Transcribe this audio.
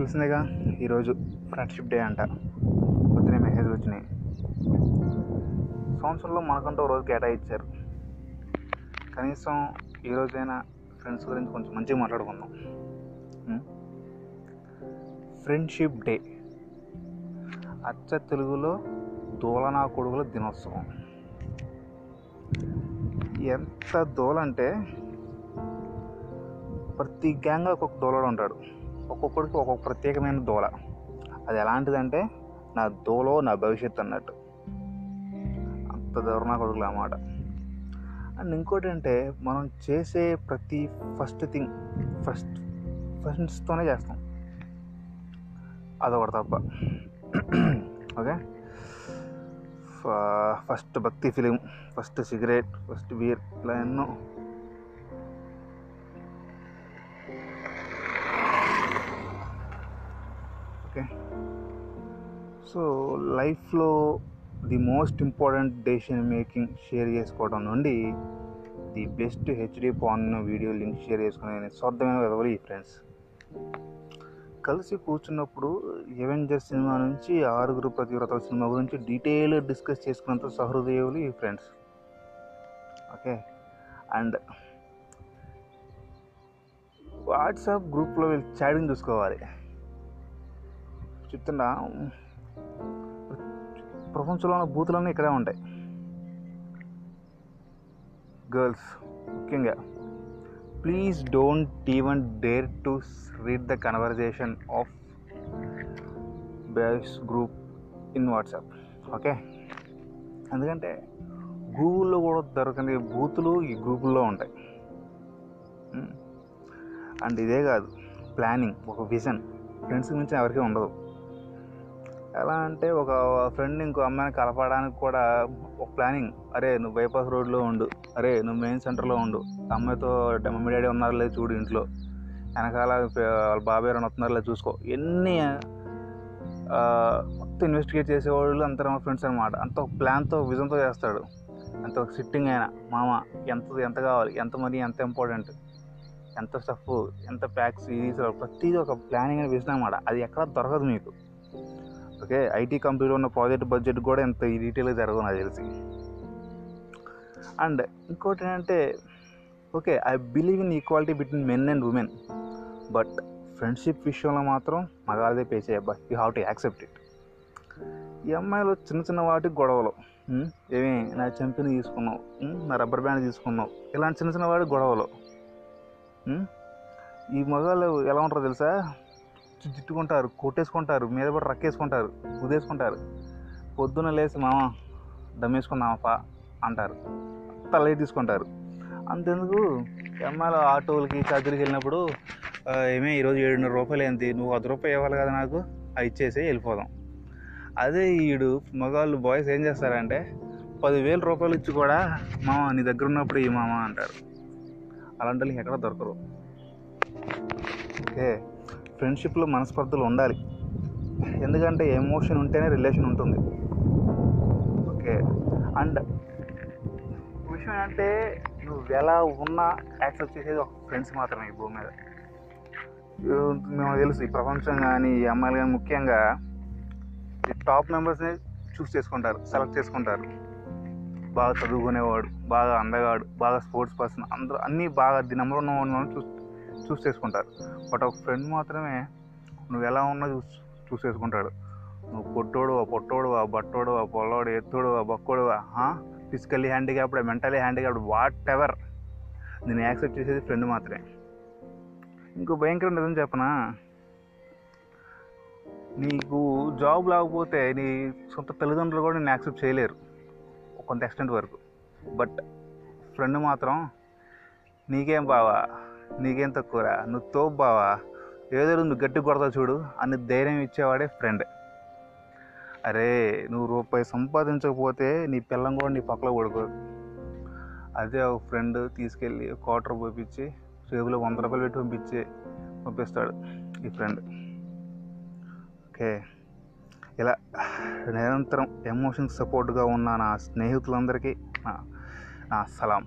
తెలిసిందేగా ఈరోజు friendship day అంట. పొద్దునే మెసేజ్లు వచ్చినాయి. సంవత్సరంలో మనకంటూ రోజు కేటాయించారు. కనీసం ఈ రోజైనా ఫ్రెండ్స్ గురించి కొంచెం మంచిగా మాట్లాడుకుందాం. Friendship day. అచ్చ తెలుగులో దోలనా కొడుకుల దినోత్సవం. ఎంత దోలంటే ప్రతి గ్యాంగ్లో ఒక్కొక్క దోలడు ఉంటాడు. ఒక్కొక్కడికి ఒక్కొక్క ప్రత్యేకమైన దూల. అది ఎలాంటిదంటే నా దోలో నా భవిష్యత్తు అన్నట్టు. అంత దూరం కొడుకులు అన్నమాట. అండ్ ఇంకోటి అంటే మనం చేసే ప్రతి ఫస్ట్ థింగ్ ఫస్ట్ ఫ్రెండ్స్తోనే చేస్తాం. అదొకటి తప్ప. ఓకే? ఫస్ట్ భక్తి film first cigarette first beer ఇలా ఎన్నో ఓకే సో లైఫ్లో the most important decision making share చేసుకోవడం నుండి the best HD porn video link share చేసుకునే స్వార్థమైన విధవలు ఈ ఫ్రెండ్స్ కలిసి కూర్చున్నప్పుడు ఎవెంజర్ సినిమా నుంచి ఆరుగురు ప్రతివ్రతల సినిమా గురించి డీటెయిల్ డిస్కస్ చేసుకున్నంత సహృదయులు ఈ ఫ్రెండ్స్ ఓకే అండ్ వాట్సాప్ గ్రూప్లో వీళ్ళు చాటింగ్ చూసుకోవాలి. చెప్తున్నా ప్రపంచంలో ఉన్న బూతులన్నీ ఇక్కడే ఉంటాయి. గర్ల్స్ ముఖ్యంగా. Please don't even dare to read the conversation of boys group in WhatsApp okay ఎందుకంటే గూగుల్లో కూడా దొరకని బూతులు ఈ గ్రూపుల్లో ఉంటాయి. Hmm? అండ్ ఇదే కాదు ప్లానింగ్ ఒక విజన్ ఫ్రెండ్స్ మించి ఎవరికీ ఉండదు. ఎలా అంటే ఒక ఫ్రెండ్ ఇంకో అమ్మాయిని కలపడానికి కూడా ఒక ప్లానింగ్ అరే నువ్వు బైపాస్ రోడ్లో ఉండు. అరే నువ్వు మెయిన్ సెంటర్లో ఉండు. అమ్మాయితో మమ్మీ డాడీ ఉన్నారులే లేదు చూడు ఇంట్లో. వెనకాల వాళ్ళ బాబాయ్ రెండు వస్తున్నారో లేదు చూసుకో. ఎన్ని మొత్తం ఇన్వెస్టిగేట్ చేసేవాళ్ళు అంతా మా ఫ్రెండ్స్ అనమాట అంత ఒక ప్లాన్తో విజన్తో చేస్తాడు. అంత ఒక సిట్టింగ్ అయినా మామ ఎంత ఎంత కావాలి? ఎంత మనీ? ఎంత ఇంపార్టెంట్ ఎంత స్టఫ్ ఎంత ప్యాక్స్ ఇది ప్రతిదీ ఒక ప్లానింగ్ అని విజన్ అనమాట అది ఎక్కడ దొరకదు మీకు. ఓకే? ఐటీ కంపెనీలో ఉన్న ప్రాజెక్ట్ బడ్జెట్ కూడా ఎంత డీటెయిల్గా జరగదు నాకు తెలిసి. అండ్ ఇంకోటి ఏంటంటే okay I believe in equality between men and women but friendship విషయంలో మాత్రం మగాదే pay చేయబ్బా you have to accept it. ఈ అమ్మాయిలు చిన్న చిన్న వాటికి గొడవలు ఏమి నా చెంపిని తీసుకున్నావు నా రబ్బర్ బ్యాండ్ తీసుకున్నావు ఇలాంటి చిన్న చిన్న వాటికి గొడవలు ఈ మగాళ్ళు ఎలా ఉంటారో తెలుసా? తిట్టుకుంటారు కొట్టేసుకుంటారు మీద పడి రక్కేసుకుంటారు కుదేసుకుంటారు పొద్దున లేచి మామ దమ్మేసుకుందామప్పా అంటారు. అంత లైట్ తీసుకుంటారు. అంతెందుకు? అమ్మాయిలు ఆటోలకి చదువులకి వెళ్ళినప్పుడు ఏమే ఈరోజు ఏడున్నర రూపాయలు ఏంటి నువ్వు పది రూపాయలు ఇవ్వాలి కదా నాకు? అవి ఇచ్చేసి వెళ్ళిపోదాం. అదే ఈడు మగవాళ్ళు బాయ్స్ ఏం చేస్తారంటే పదివేల రూపాయలు ఇచ్చి కూడా మామ నీ దగ్గర ఉన్నప్పుడు ఈ మామ అంటారు. అలాంటి వాళ్ళకి ఎక్కడ దొరకరు. ఓకే. ఫ్రెండ్షిప్లో మనస్పర్ధలు ఉండాలి. ఎందుకంటే ఎమోషన్ ఉంటేనే రిలేషన్ ఉంటుంది. ఓకే. అండ్ విషయం ఏంటంటే నువ్వు ఎలా ఉన్నా యాక్సెప్ట్ చేసేది ఒక ఫ్రెండ్స్ మాత్రమే ఈ భూమి మీద. మేము తెలుసు ఈ ప్రపంచం కానీ ఈ అమ్మాయిలు కానీ ముఖ్యంగా ఈ టాప్ మెంబర్స్ని చూస్ చేసుకుంటారు సెలెక్ట్ చేసుకుంటారు. బాగా చదువుకునేవాడు బాగా అందగాడు బాగా స్పోర్ట్స్ పర్సన్ అందరూ అన్నీ బాగా ది నెంబర్ ఉన్న వాళ్ళని చూస్ చూస్ చేసుకుంటారు బట్ ఒక ఫ్రెండ్ మాత్రమే నువ్వు ఎలా ఉన్నా చూస్ చూస్ చేసుకుంటాడు నువ్వు పొట్టోడు ఆ పొట్టోడు ఆ బట్టోడు ఆ? పొల్లోడు ఎత్తుడు బక్కోడు physically handicapped mentally handicapped whatever నేను యాక్సెప్ట్ చేసేది ఫ్రెండ్ మాత్రమే. ఇంకో భయంకరం నిజం చెప్పనా? నీకు జాబ్ లేకపోతే నీ సొంత తల్లిదండ్రులు కూడా నేను యాక్సెప్ట్ చేయలేరు. కొంత ఎక్స్టెంట్ వరకు. బట్ ఫ్రెండ్ మాత్రం నీకేం బావా? నీకేం తక్కువరా? నువ్వు తోపు బావా. ఏదో నువ్వు గట్టి కొడతావు చూడు అని ధైర్యం ఇచ్చేవాడే ఫ్రెండ్ అరే నువ్వు రూపాయి సంపాదించకపోతే నీ పిల్లం కూడా నీ పక్కలో పడుకోదు. అదే ఒక ఫ్రెండ్ తీసుకెళ్ళి క్వార్టర్ పంపించి జేబులో వంద రూపాయలు పెట్టి పంపించి పంపిస్తాడు ఈ ఫ్రెండ్ ఓకే. ఇలా నిరంతరం ఎమోషన్ సపోర్ట్గా ఉన్న నా స్నేహితులందరికీ నా నా సలాం.